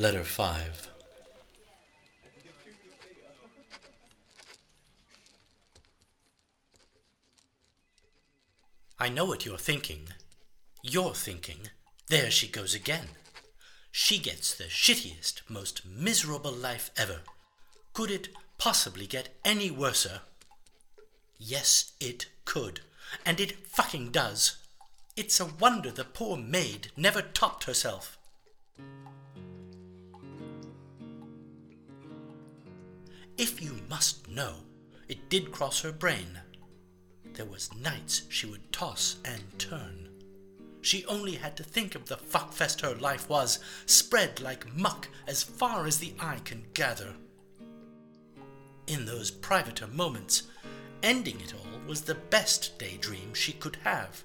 Letter 5. I know what you're thinking. You're thinking, there she goes again. She gets the shittiest, most miserable life ever. Could it possibly get any worser? Yes, it could. And it fucking does. It's a wonder the poor maid never topped herself. If you must know, it did cross her brain. There was nights she would toss and turn. She only had to think of the fuckfest her life was, spread like muck as far as the eye can gather. In those privater moments, ending it all was the best daydream she could have.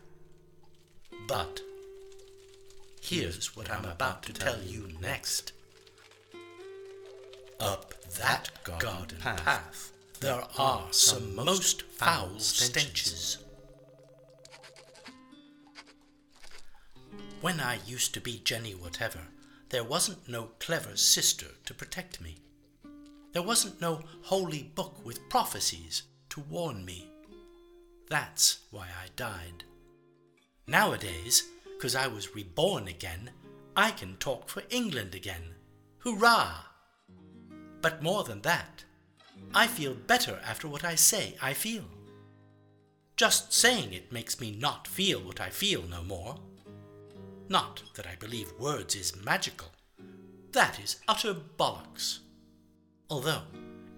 But here's what I'm about to tell you next. Up that garden path, there are some most foul stenches. When I used to be Jenny Whatever, there wasn't no clever sister to protect me. There wasn't no holy book with prophecies to warn me. That's why I died. Nowadays, 'cause I was reborn again, I can talk for England again. Hurrah! But more than that, I feel better after what I say I feel. Just saying it makes me not feel what I feel no more. Not that I believe words is magical. That is utter bollocks. Although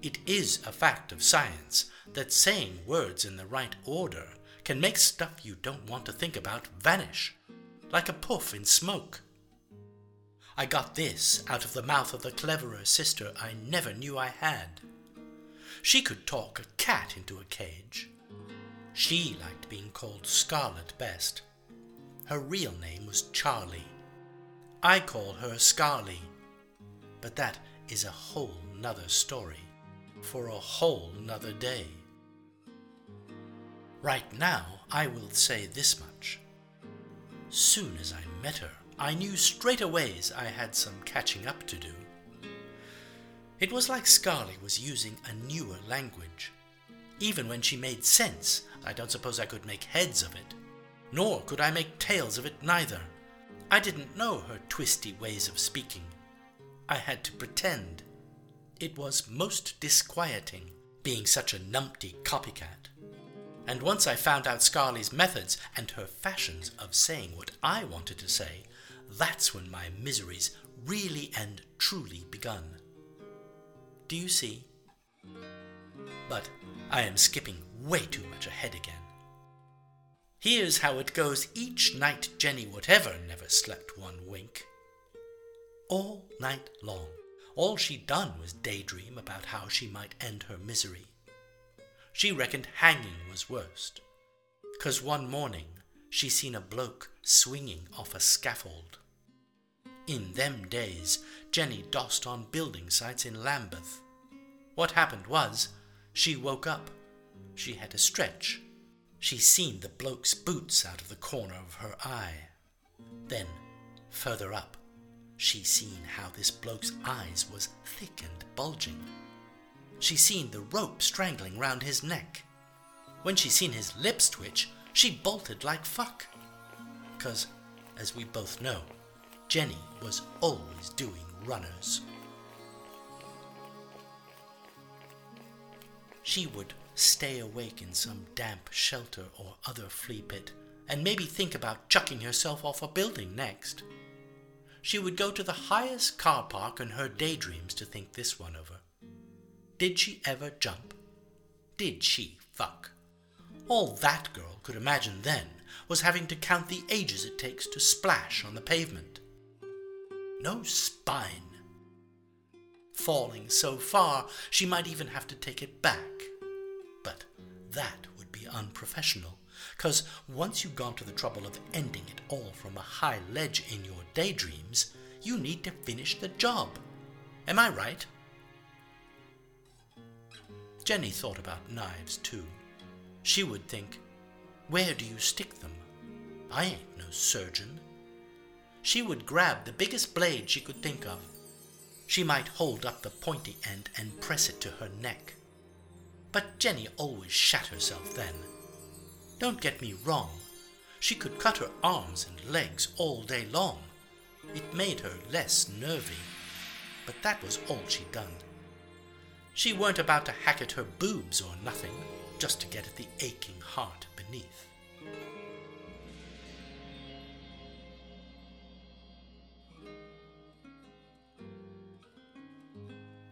it is a fact of science that saying words in the right order can make stuff you don't want to think about vanish, like a puff in smoke. I got this out of the mouth of the cleverer sister I never knew I had. She could talk a cat into a cage. She liked being called Scarlet best. Her real name was Charlie. I call her Scarly, but that is a whole nother story for a whole nother day. Right now, I will say this much. Soon as I met her, I knew straightways I had some catching up to do. It was like Scarly was using a newer language. Even when she made sense, I don't suppose I could make heads of it. Nor could I make tails of it neither. I didn't know her twisty ways of speaking. I had to pretend. It was most disquieting, being such a numpty copycat. And once I found out Scarly's methods and her fashions of saying what I wanted to say, that's when my miseries really and truly begun. Do you see? But I am skipping way too much ahead again. Here's how it goes each night Jenny Whatever never slept one wink. All night long, all she'd done was daydream about how she might end her misery. She reckoned hanging was worst, 'cause one morning she seen a bloke swinging off a scaffold. In them days, Jenny dossed on building sites in Lambeth. What happened was, she woke up. She had a stretch. She seen the bloke's boots out of the corner of her eye. Then, further up, she seen how this bloke's eyes was thick and bulging. She seen the rope strangling round his neck. When she seen his lips twitch, she bolted like fuck. 'Cause, as we both know, Jenny was always doing runners. She would stay awake in some damp shelter or other flea pit, and maybe think about chucking herself off a building next. She would go to the highest car park in her daydreams to think this one over. Did she ever jump? Did she fuck? All that girl could imagine then was having to count the ages it takes to splash on the pavement. No spine. Falling so far, she might even have to take it back. But that would be unprofessional, because once you've gone to the trouble of ending it all from a high ledge in your daydreams, you need to finish the job. Am I right? Jenny thought about knives too. She would think, Where do you stick them? I ain't no surgeon. She would grab the biggest blade she could think of. She might hold up the pointy end and press it to her neck. But Jenny always shat herself then. Don't get me wrong. She could cut her arms and legs all day long. It made her less nervy. But that was all she'd done. She weren't about to hack at her boobs or nothing, just to get at the aching heart beneath.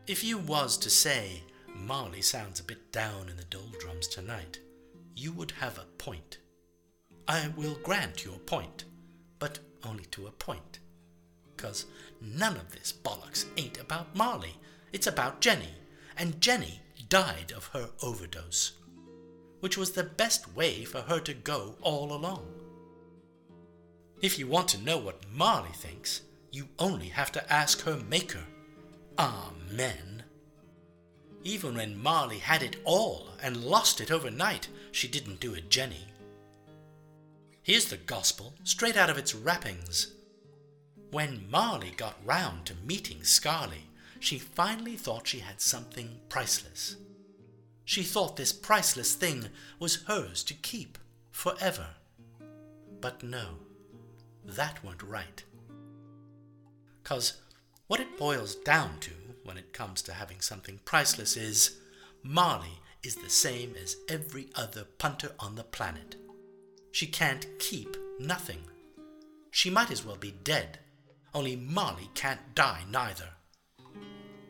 If you was to say, Marley sounds a bit down in the doldrums tonight, you would have a point. I will grant you a point, but only to a point. Cause none of this bollocks ain't about Marley. It's about Jenny, and Jenny died of her overdose, which was the best way for her to go all along. If you want to know what Marley thinks, you only have to ask her maker. Amen. Even when Marley had it all and lost it overnight, she didn't do it Jenny. Here's the gospel, straight out of its wrappings. When Marley got round to meeting Scarly, she finally thought she had something priceless. She thought this priceless thing was hers to keep forever. But no, that weren't right. Cause what it boils down to when it comes to having something priceless is Marley is the same as every other punter on the planet. She can't keep nothing. She might as well be dead, only Marley can't die neither.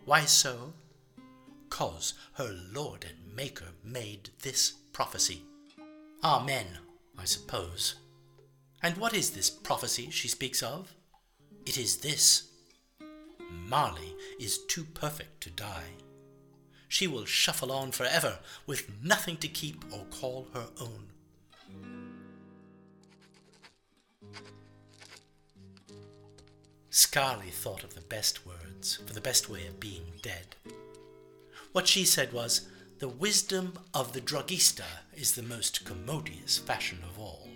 Why so? Cause her Lord and Maker made this prophecy. Amen, I suppose. And what is this prophecy she speaks of? It is this Marley is too perfect to die. She will shuffle on forever with nothing to keep or call her own. Scarly thought of the best words for the best way of being dead. What she said was, The wisdom of the druggista is the most commodious fashion of all.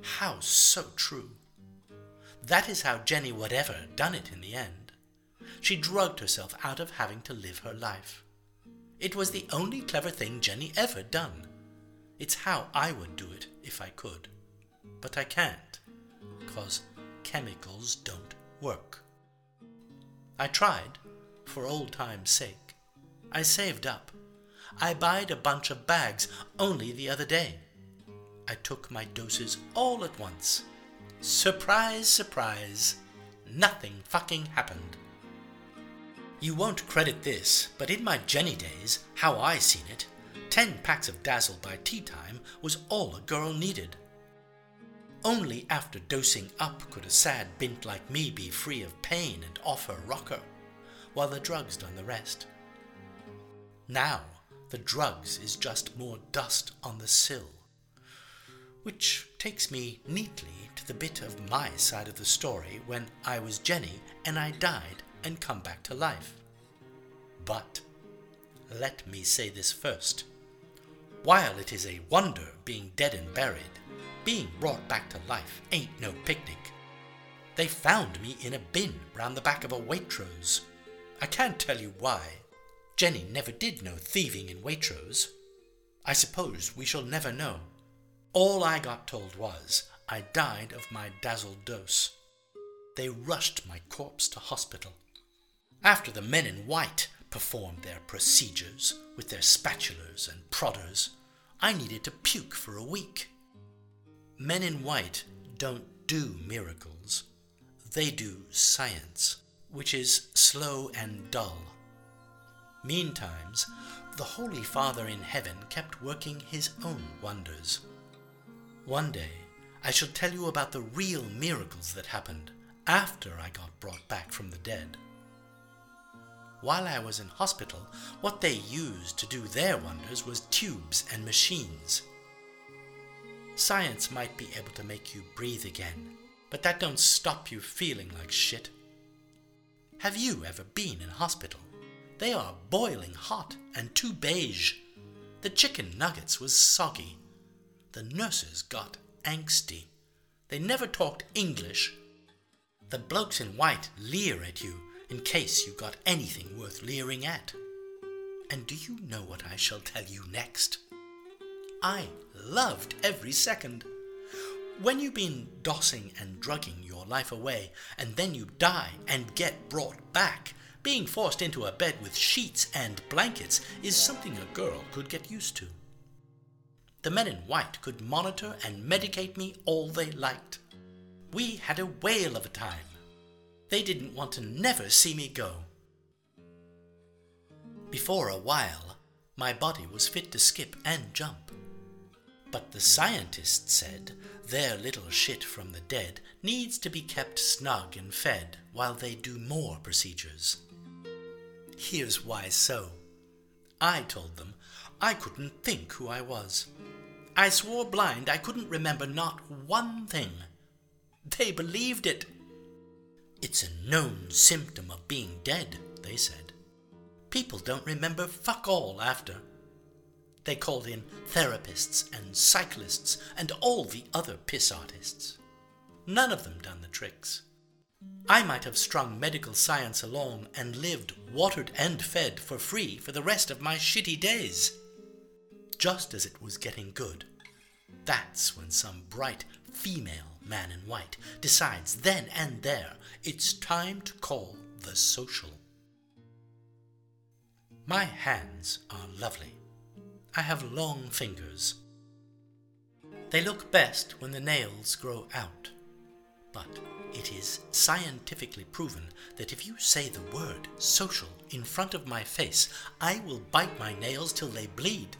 How so true! That is how Jenny whatever done it in the end. She drugged herself out of having to live her life. It was the only clever thing Jenny ever done. It's how I would do it if I could. But I can't, cause chemicals don't work. I tried, for old time's sake. I saved up. I buyed a bunch of bags only the other day. I took my doses all at once. Surprise, surprise, nothing fucking happened. You won't credit this, but in my Jenny days, how I seen it, ten packs of Dazzle by tea time was all a girl needed. Only after dosing up could a sad bint like me be free of pain and off her rocker, while the drugs done the rest. Now, the drugs is just more dust on the sill. Which takes me neatly to the bit of my side of the story when I was Jenny and I died and come back to life. But let me say this first. While it is a wonder being dead and buried, being brought back to life ain't no picnic. They found me in a bin round the back of a Waitrose. I can't tell you why. Jenny never did know thieving in Waitrose. I suppose we shall never know. All I got told was I died of my dazzled dose. They rushed my corpse to hospital. After the men in white performed their procedures with their spatulas and prodders, I needed to puke for a week. Men in white don't do miracles, they do science, which is slow and dull. Meantimes, the Holy Father in heaven kept working his own wonders. One day, I shall tell you about the real miracles that happened after I got brought back from the dead while I was in hospital, what they used to do their wonders was tubes and machines. Science might be able to make you breathe again, but that don't stop you feeling like shit. Have you ever been in hospital? They are boiling hot and too beige. The chicken nuggets was soggy. The nurses got angsty. They never talked English. The blokes in white leer at you in case you got anything worth leering at. And do you know what I shall tell you next? I loved every second. When you've been dossing and drugging your life away, and then you die and get brought back, being forced into a bed with sheets and blankets is something a girl could get used to. The men in white could monitor and medicate me all they liked. We had a whale of a time. They didn't want to never see me go. Before a while, my body was fit to skip and jump. But the scientists said their little shit from the dead needs to be kept snug and fed while they do more procedures. Here's why so. I told them I couldn't think who I was. I swore blind I couldn't remember not one thing. They believed it. It's a known symptom of being dead, they said. People don't remember fuck all after. They called in therapists and cyclists and all the other piss artists. None of them done the tricks. I might have strung medical science along and lived, watered and fed for free for the rest of my shitty days. Just as it was getting good, that's when some bright female man in white decides then and there it's time to call the social. My hands are lovely. I have long fingers. They look best when the nails grow out. But it is scientifically proven that if you say the word social in front of my face, I will bite my nails till they bleed.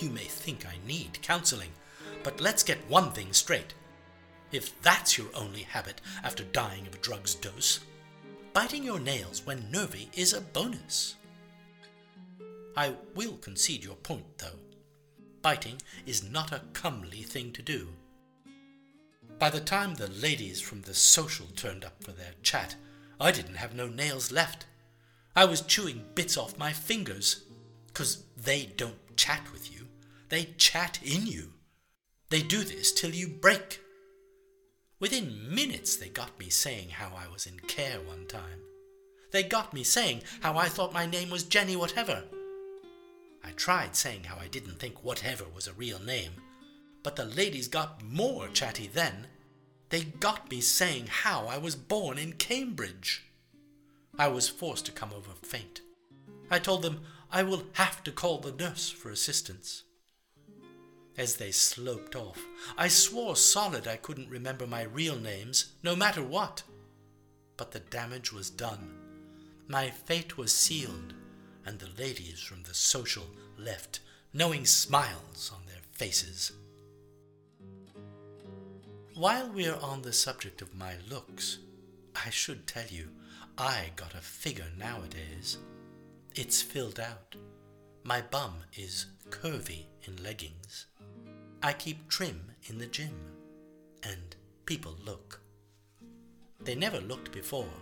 You may think I need counseling, but let's get one thing straight. If that's your only habit after dying of a drug's dose, biting your nails when nervy is a bonus. I will concede your point, though. Biting is not a comely thing to do. By the time the ladies from the social turned up for their chat, I didn't have no nails left. I was chewing bits off my fingers, 'cause they don't chat with you, they chat in you. They do this till you break. Within minutes, they got me saying how I was in care one time. They got me saying how I thought my name was Jenny whatever. I tried saying how I didn't think whatever was a real name, but the ladies got more chatty then. They got me saying how I was born in Cambridge. I was forced to come over faint. I told them I will have to call the nurse for assistance. As they sloped off, I swore solid I couldn't remember my real names, no matter what. But the damage was done. My fate was sealed and the ladies from the social left, knowing smiles on their faces. While we're on the subject of my looks, I should tell you I got a figure nowadays. It's filled out. My bum is curvy in leggings. I keep trim in the gym, and people look. They never looked before.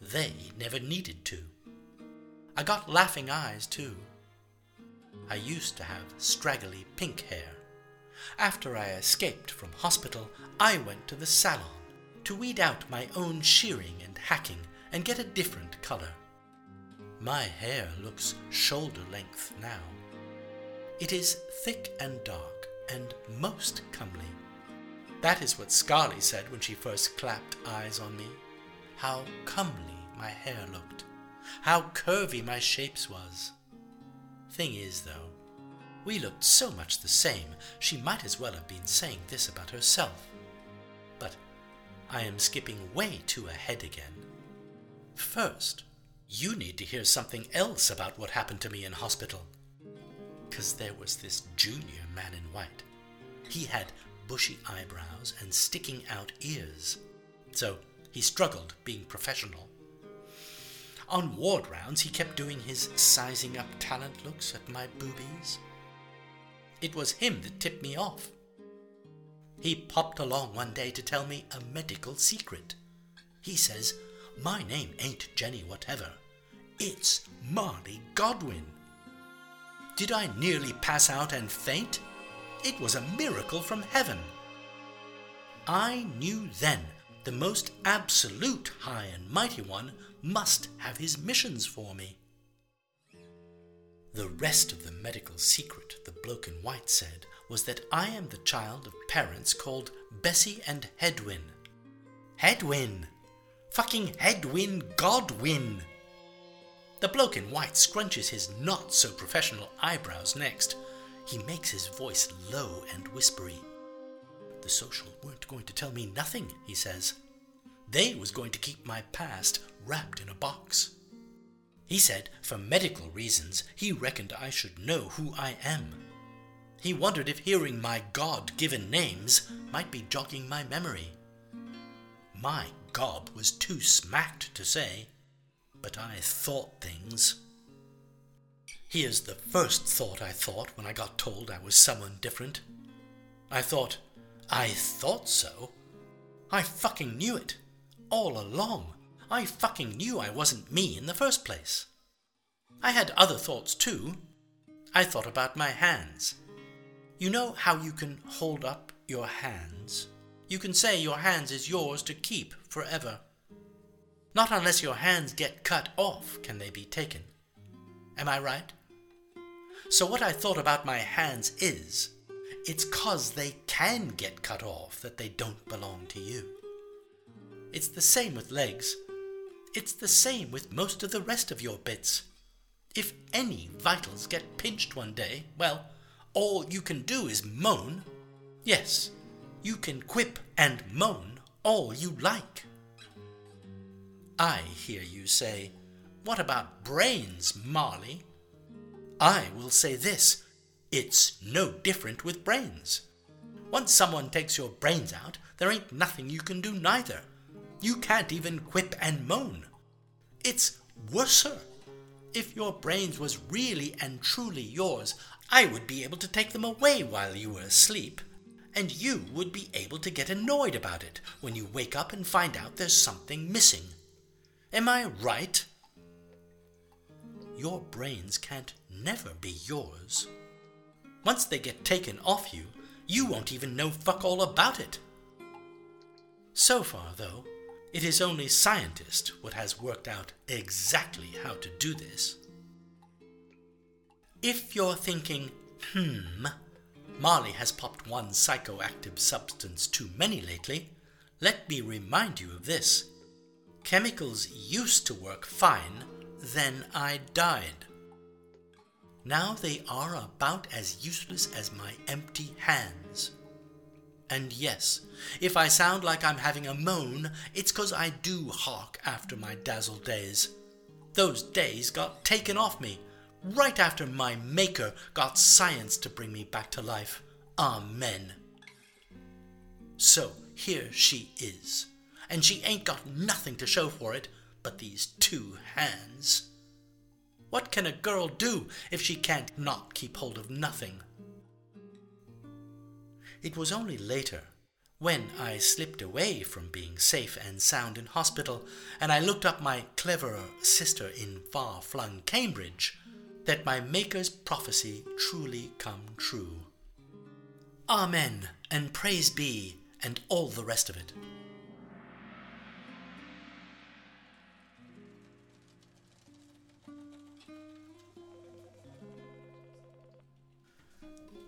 They never needed to. I got laughing eyes, too. I used to have straggly pink hair. After I escaped from hospital, I went to the salon to weed out my own shearing and hacking and get a different color. My hair looks shoulder length now. It is thick and dark and most comely. That is what Scarly said when she first clapped eyes on me. How comely my hair looked how curvy my shapes was. Thing is, though, we looked so much the same, she might as well have been saying this about herself. But I am skipping way too ahead again. First, you need to hear something else about what happened to me in hospital. Because there was this junior man in white. He had bushy eyebrows and sticking out ears. So he struggled being professional. On ward rounds, he kept doing his sizing up talent looks at my boobies. It was him that tipped me off. He popped along one day to tell me a medical secret. He says, My name ain't Jenny whatever. It's Marley Godwin. Did I nearly pass out and faint? It was a miracle from heaven. I knew then The most absolute high and mighty one must have his missions for me. The rest of the medical secret, the bloke in white said, was that I am the child of parents called Bessie and Hedwin. Hedwin! Fucking Hedwin Godwin! The bloke in white scrunches his not so professional eyebrows next. He makes his voice low and whispery. The social weren't going to tell me nothing, he says. They was going to keep my past wrapped in a box. He said, for medical reasons, he reckoned I should know who I am. He wondered if hearing my God given names might be jogging my memory. My gob was too smacked to say, but I thought things. Here's the first thought I thought when I got told I was someone different. I thought, I thought so. I fucking knew it. All along. I fucking knew I wasn't me in the first place. I had other thoughts too. I thought about my hands. You know how you can hold up your hands? You can say your hands is yours to keep forever. Not unless your hands get cut off can they be taken. Am I right? So what I thought about my hands is, it's cause they can get cut off that they don't belong to you. It's the same with legs. It's the same with most of the rest of your bits. If any vitals get pinched one day, well, all you can do is moan. Yes, you can quip and moan all you like. I hear you say, What about brains, Marley? I will say this it's no different with brains. Once someone takes your brains out, there ain't nothing you can do neither. You can't even quip and moan. It's worser. If your brains was really and truly yours, I would be able to take them away while you were asleep, and you would be able to get annoyed about it when you wake up and find out there's something missing. Am I right? Your brains can't never be yours. Once they get taken off you, you won't even know fuck all about it. So far, though, it is only scientist what has worked out exactly how to do this. If you're thinking, hmm, Marley has popped one psychoactive substance too many lately, let me remind you of this. Chemicals used to work fine, then I died. Now they are about as useless as my empty hands. And yes, if I sound like I'm having a moan, it's 'cause I do hark after my dazzled days. Those days got taken off me, right after my Maker got science to bring me back to life. Amen. So here she is, and she ain't got nothing to show for it but these two hands. What can a girl do if she can't not keep hold of nothing? It was only later, when I slipped away from being safe and sound in hospital, and I looked up my cleverer sister in far flung Cambridge, that my Maker's prophecy truly come true. Amen, and praise be, and all the rest of it.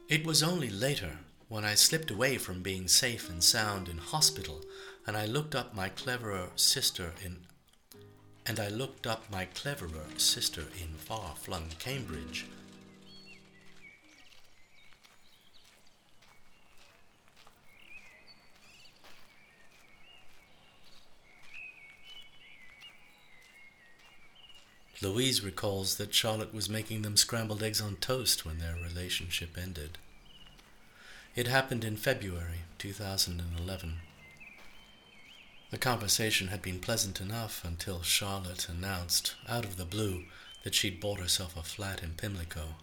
It was only later when I slipped away from being safe and sound in hospital, and I looked up my cleverer sister in and I looked up my cleverer sister in far flung Cambridge. Louise recalls that Charlotte was making them scrambled eggs on toast when their relationship ended. It happened in February 2011. The conversation had been pleasant enough until Charlotte announced, out of the blue, that she'd bought herself a flat in Pimlico.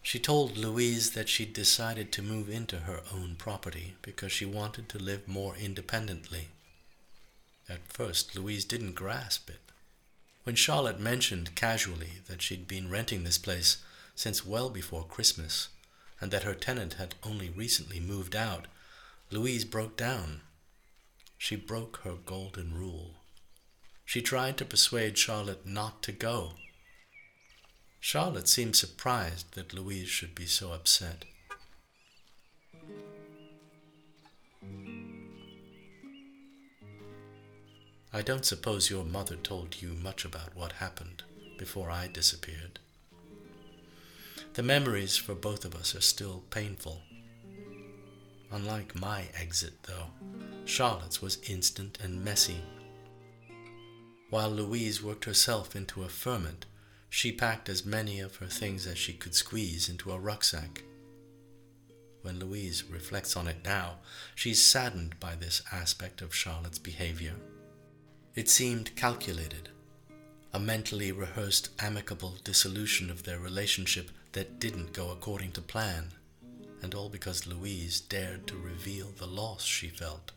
She told Louise that she'd decided to move into her own property because she wanted to live more independently. At first, Louise didn't grasp it. When Charlotte mentioned casually that she'd been renting this place since well before Christmas, and that her tenant had only recently moved out, Louise broke down. she broke her golden rule. She tried to persuade Charlotte not to go. Charlotte seemed surprised that Louise should be so upset. I don't suppose your mother told you much about what happened before I disappeared. The memories for both of us are still painful. Unlike my exit, though, Charlotte's was instant and messy. While Louise worked herself into a ferment, she packed as many of her things as she could squeeze into a rucksack. When Louise reflects on it now, she's saddened by this aspect of Charlotte's behavior. It seemed calculated, a mentally rehearsed amicable dissolution of their relationship that didn't go according to plan, and all because Louise dared to reveal the loss she felt.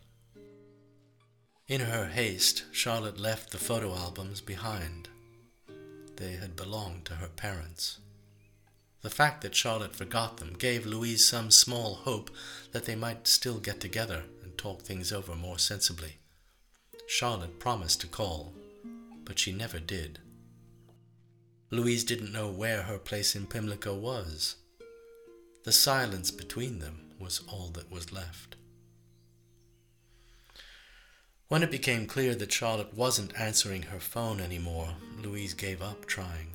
In her haste, Charlotte left the photo albums behind. They had belonged to her parents. The fact that Charlotte forgot them gave Louise some small hope that they might still get together and talk things over more sensibly. Charlotte promised to call, but she never did. Louise didn't know where her place in Pimlico was. The silence between them was all that was left. When it became clear that Charlotte wasn't answering her phone anymore, Louise gave up trying.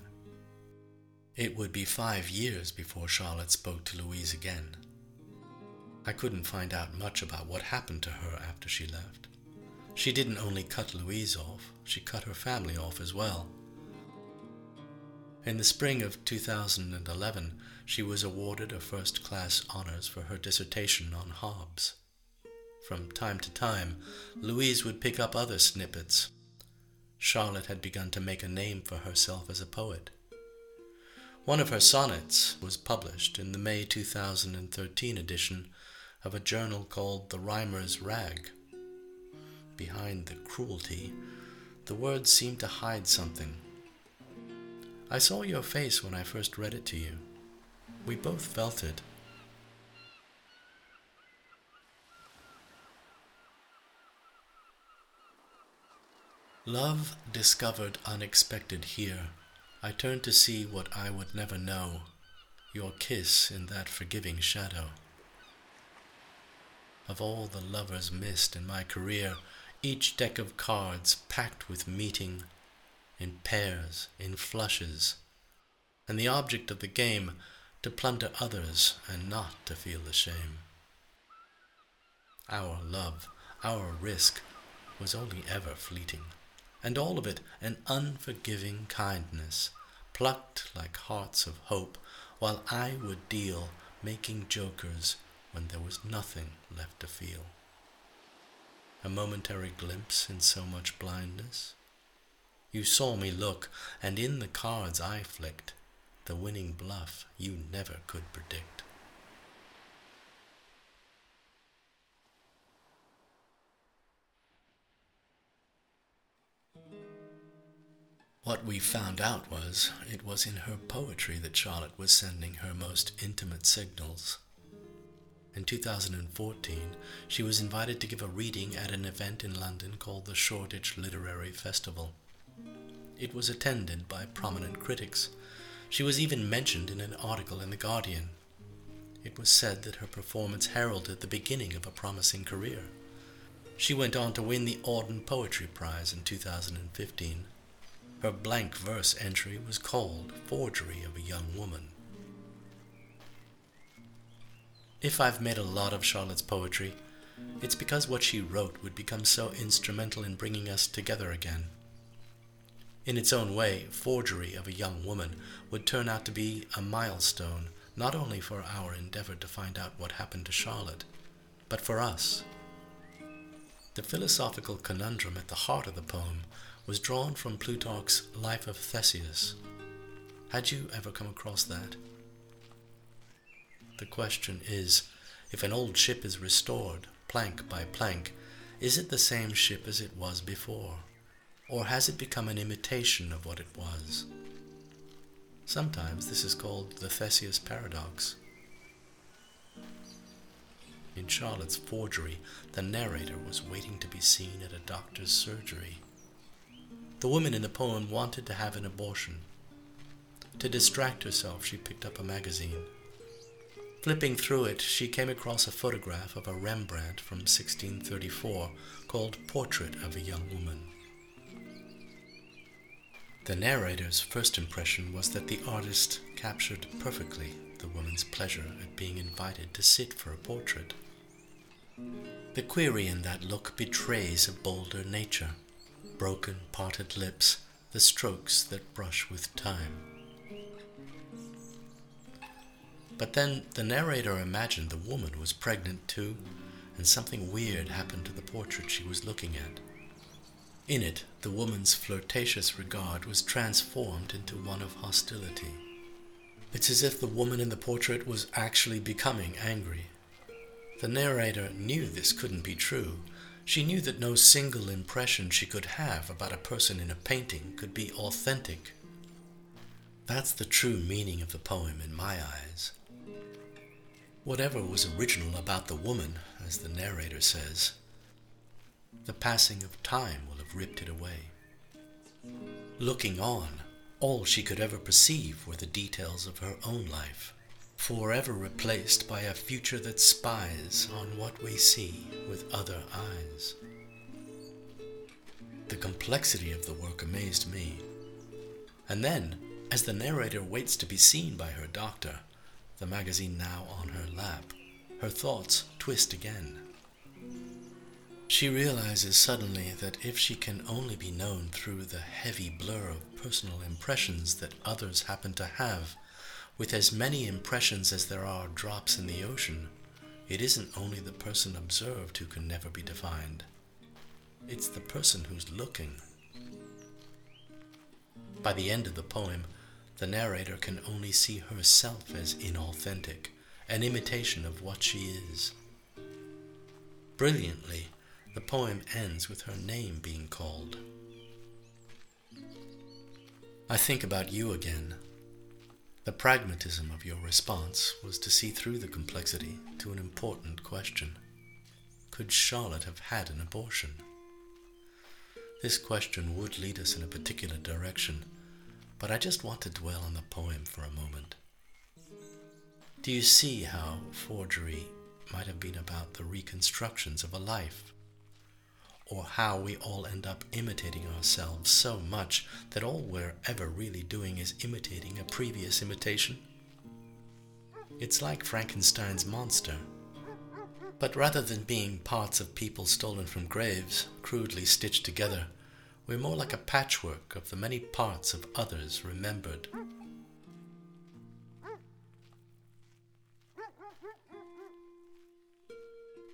It would be five years before Charlotte spoke to Louise again. I couldn't find out much about what happened to her after she left. She didn't only cut Louise off, she cut her family off as well. In the spring of 2011, she was awarded a first class honors for her dissertation on Hobbes. From time to time, Louise would pick up other snippets. Charlotte had begun to make a name for herself as a poet. One of her sonnets was published in the May 2013 edition of a journal called The Rhymer's Rag behind the cruelty, the words seemed to hide something. I saw your face when I first read it to you. We both felt it. Love discovered unexpected here. I turned to see what I would never know your kiss in that forgiving shadow. Of all the lovers missed in my career, each deck of cards packed with meeting, in pairs, in flushes, and the object of the game to plunder others and not to feel the shame. Our love, our risk, was only ever fleeting, and all of it an unforgiving kindness, plucked like hearts of hope, while I would deal, making jokers when there was nothing left to feel a momentary glimpse in so much blindness? You saw me look, and in the cards I flicked, the winning bluff you never could predict. What we found out was it was in her poetry that Charlotte was sending her most intimate signals. In 2014, she was invited to give a reading at an event in London called the Shoreditch Literary Festival. It was attended by prominent critics. She was even mentioned in an article in The Guardian. It was said that her performance heralded the beginning of a promising career. She went on to win the Auden Poetry Prize in 2015. Her blank verse entry was called Forgery of a Young Woman. If I've made a lot of Charlotte's poetry, it's because what she wrote would become so instrumental in bringing us together again. In its own way, Forgery of a Young Woman would turn out to be a milestone, not only for our endeavor to find out what happened to Charlotte, but for us. The philosophical conundrum at the heart of the poem was drawn from Plutarch's Life of Theseus. Had you ever come across that? The question is if an old ship is restored, plank by plank, is it the same ship as it was before? Or has it become an imitation of what it was? Sometimes this is called the Theseus paradox. In Charlotte's forgery, the narrator was waiting to be seen at a doctor's surgery. The woman in the poem wanted to have an abortion. To distract herself, she picked up a magazine. Flipping through it, she came across a photograph of a Rembrandt from 1634 called Portrait of a Young Woman. The narrator's first impression was that the artist captured perfectly the woman's pleasure at being invited to sit for a portrait. The query in that look betrays a bolder nature broken, parted lips, the strokes that brush with time. But then the narrator imagined the woman was pregnant too, and something weird happened to the portrait she was looking at. In it, the woman's flirtatious regard was transformed into one of hostility. It's as if the woman in the portrait was actually becoming angry. The narrator knew this couldn't be true. She knew that no single impression she could have about a person in a painting could be authentic. That's the true meaning of the poem in my eyes. Whatever was original about the woman, as the narrator says, the passing of time will ripped it away. Looking on, all she could ever perceive were the details of her own life, forever replaced by a future that spies on what we see with other eyes. The complexity of the work amazed me. And then, as the narrator waits to be seen by her doctor, the magazine now on her lap, her thoughts twist again. She realizes suddenly that if she can only be known through the heavy blur of personal impressions that others happen to have, with as many impressions as there are drops in the ocean, it isn't only the person observed who can never be defined. It's the person who's looking. By the end of the poem, the narrator can only see herself as inauthentic, an imitation of what she is. Brilliantly, the poem ends with her name being called. I think about you again. The pragmatism of your response was to see through the complexity to an important question. Could Charlotte have had an abortion? This question would lead us in a particular direction but I just want to dwell on the poem for a moment. Do you see how forgery might have been about the reconstructions of a life? Or how we all end up imitating ourselves so much that all we're ever really doing is imitating a previous imitation? It's like Frankenstein's monster. But rather than being parts of people stolen from graves, crudely stitched together, we're more like a patchwork of the many parts of others remembered.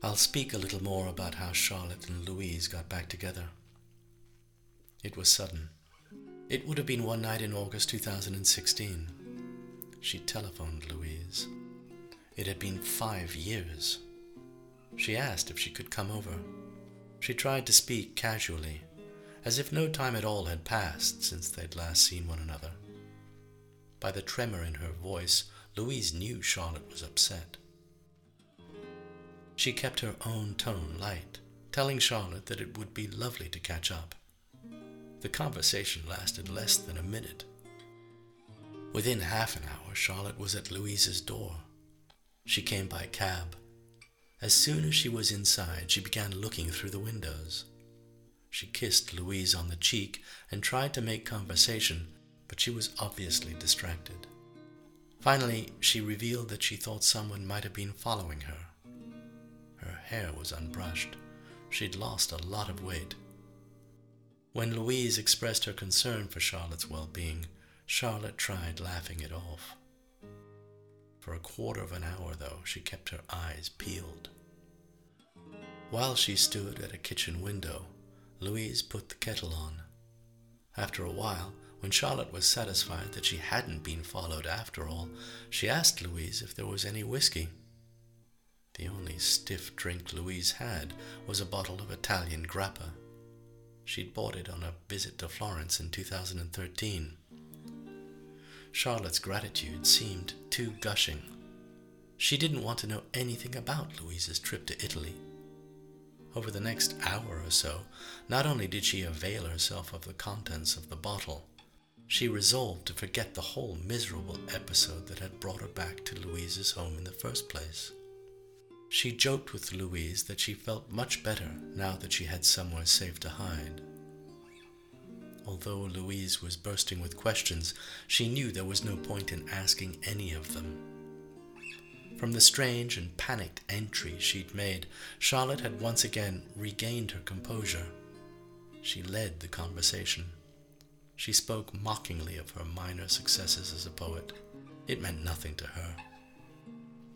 I'll speak a little more about how Charlotte and Louise got back together. It was sudden. It would have been one night in August 2016. She telephoned Louise. It had been five years. She asked if she could come over. She tried to speak casually, as if no time at all had passed since they'd last seen one another. By the tremor in her voice, Louise knew Charlotte was upset. She kept her own tone light, telling Charlotte that it would be lovely to catch up. The conversation lasted less than a minute. Within half an hour, Charlotte was at Louise's door. She came by cab. As soon as she was inside, she began looking through the windows. She kissed Louise on the cheek and tried to make conversation, but she was obviously distracted. Finally, she revealed that she thought someone might have been following her. Hair was unbrushed. She'd lost a lot of weight. When Louise expressed her concern for Charlotte's well being, Charlotte tried laughing it off. For a quarter of an hour, though, she kept her eyes peeled. While she stood at a kitchen window, Louise put the kettle on. After a while, when Charlotte was satisfied that she hadn't been followed after all, she asked Louise if there was any whiskey. The only stiff drink Louise had was a bottle of Italian grappa. She'd bought it on a visit to Florence in 2013. Charlotte's gratitude seemed too gushing. She didn't want to know anything about Louise's trip to Italy. Over the next hour or so, not only did she avail herself of the contents of the bottle, she resolved to forget the whole miserable episode that had brought her back to Louise's home in the first place. She joked with Louise that she felt much better now that she had somewhere safe to hide. Although Louise was bursting with questions, she knew there was no point in asking any of them. From the strange and panicked entry she'd made, Charlotte had once again regained her composure. She led the conversation. She spoke mockingly of her minor successes as a poet. It meant nothing to her.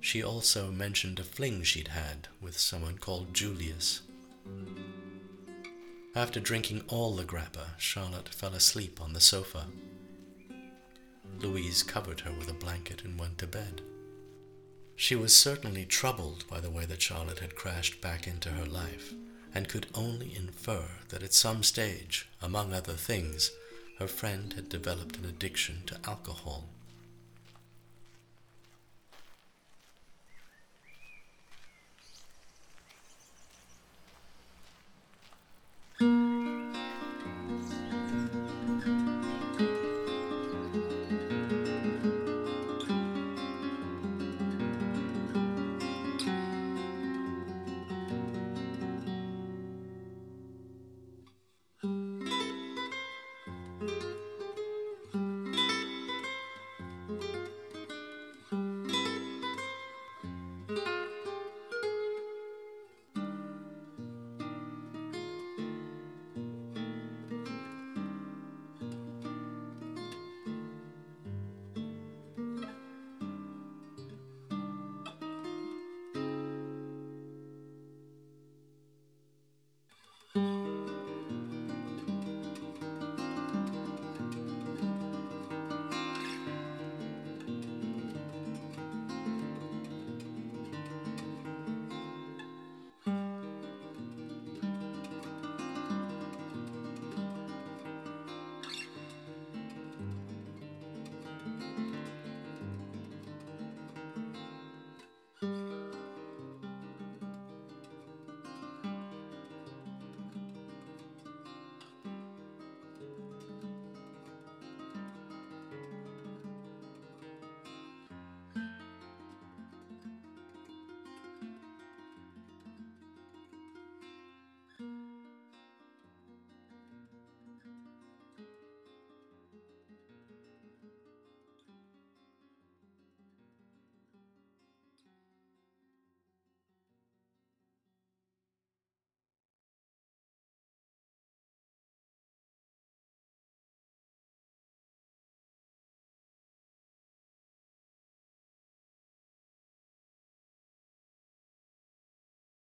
She also mentioned a fling she'd had with someone called Julius. After drinking all the grappa, Charlotte fell asleep on the sofa. Louise covered her with a blanket and went to bed. She was certainly troubled by the way that Charlotte had crashed back into her life, and could only infer that at some stage, among other things, her friend had developed an addiction to alcohol.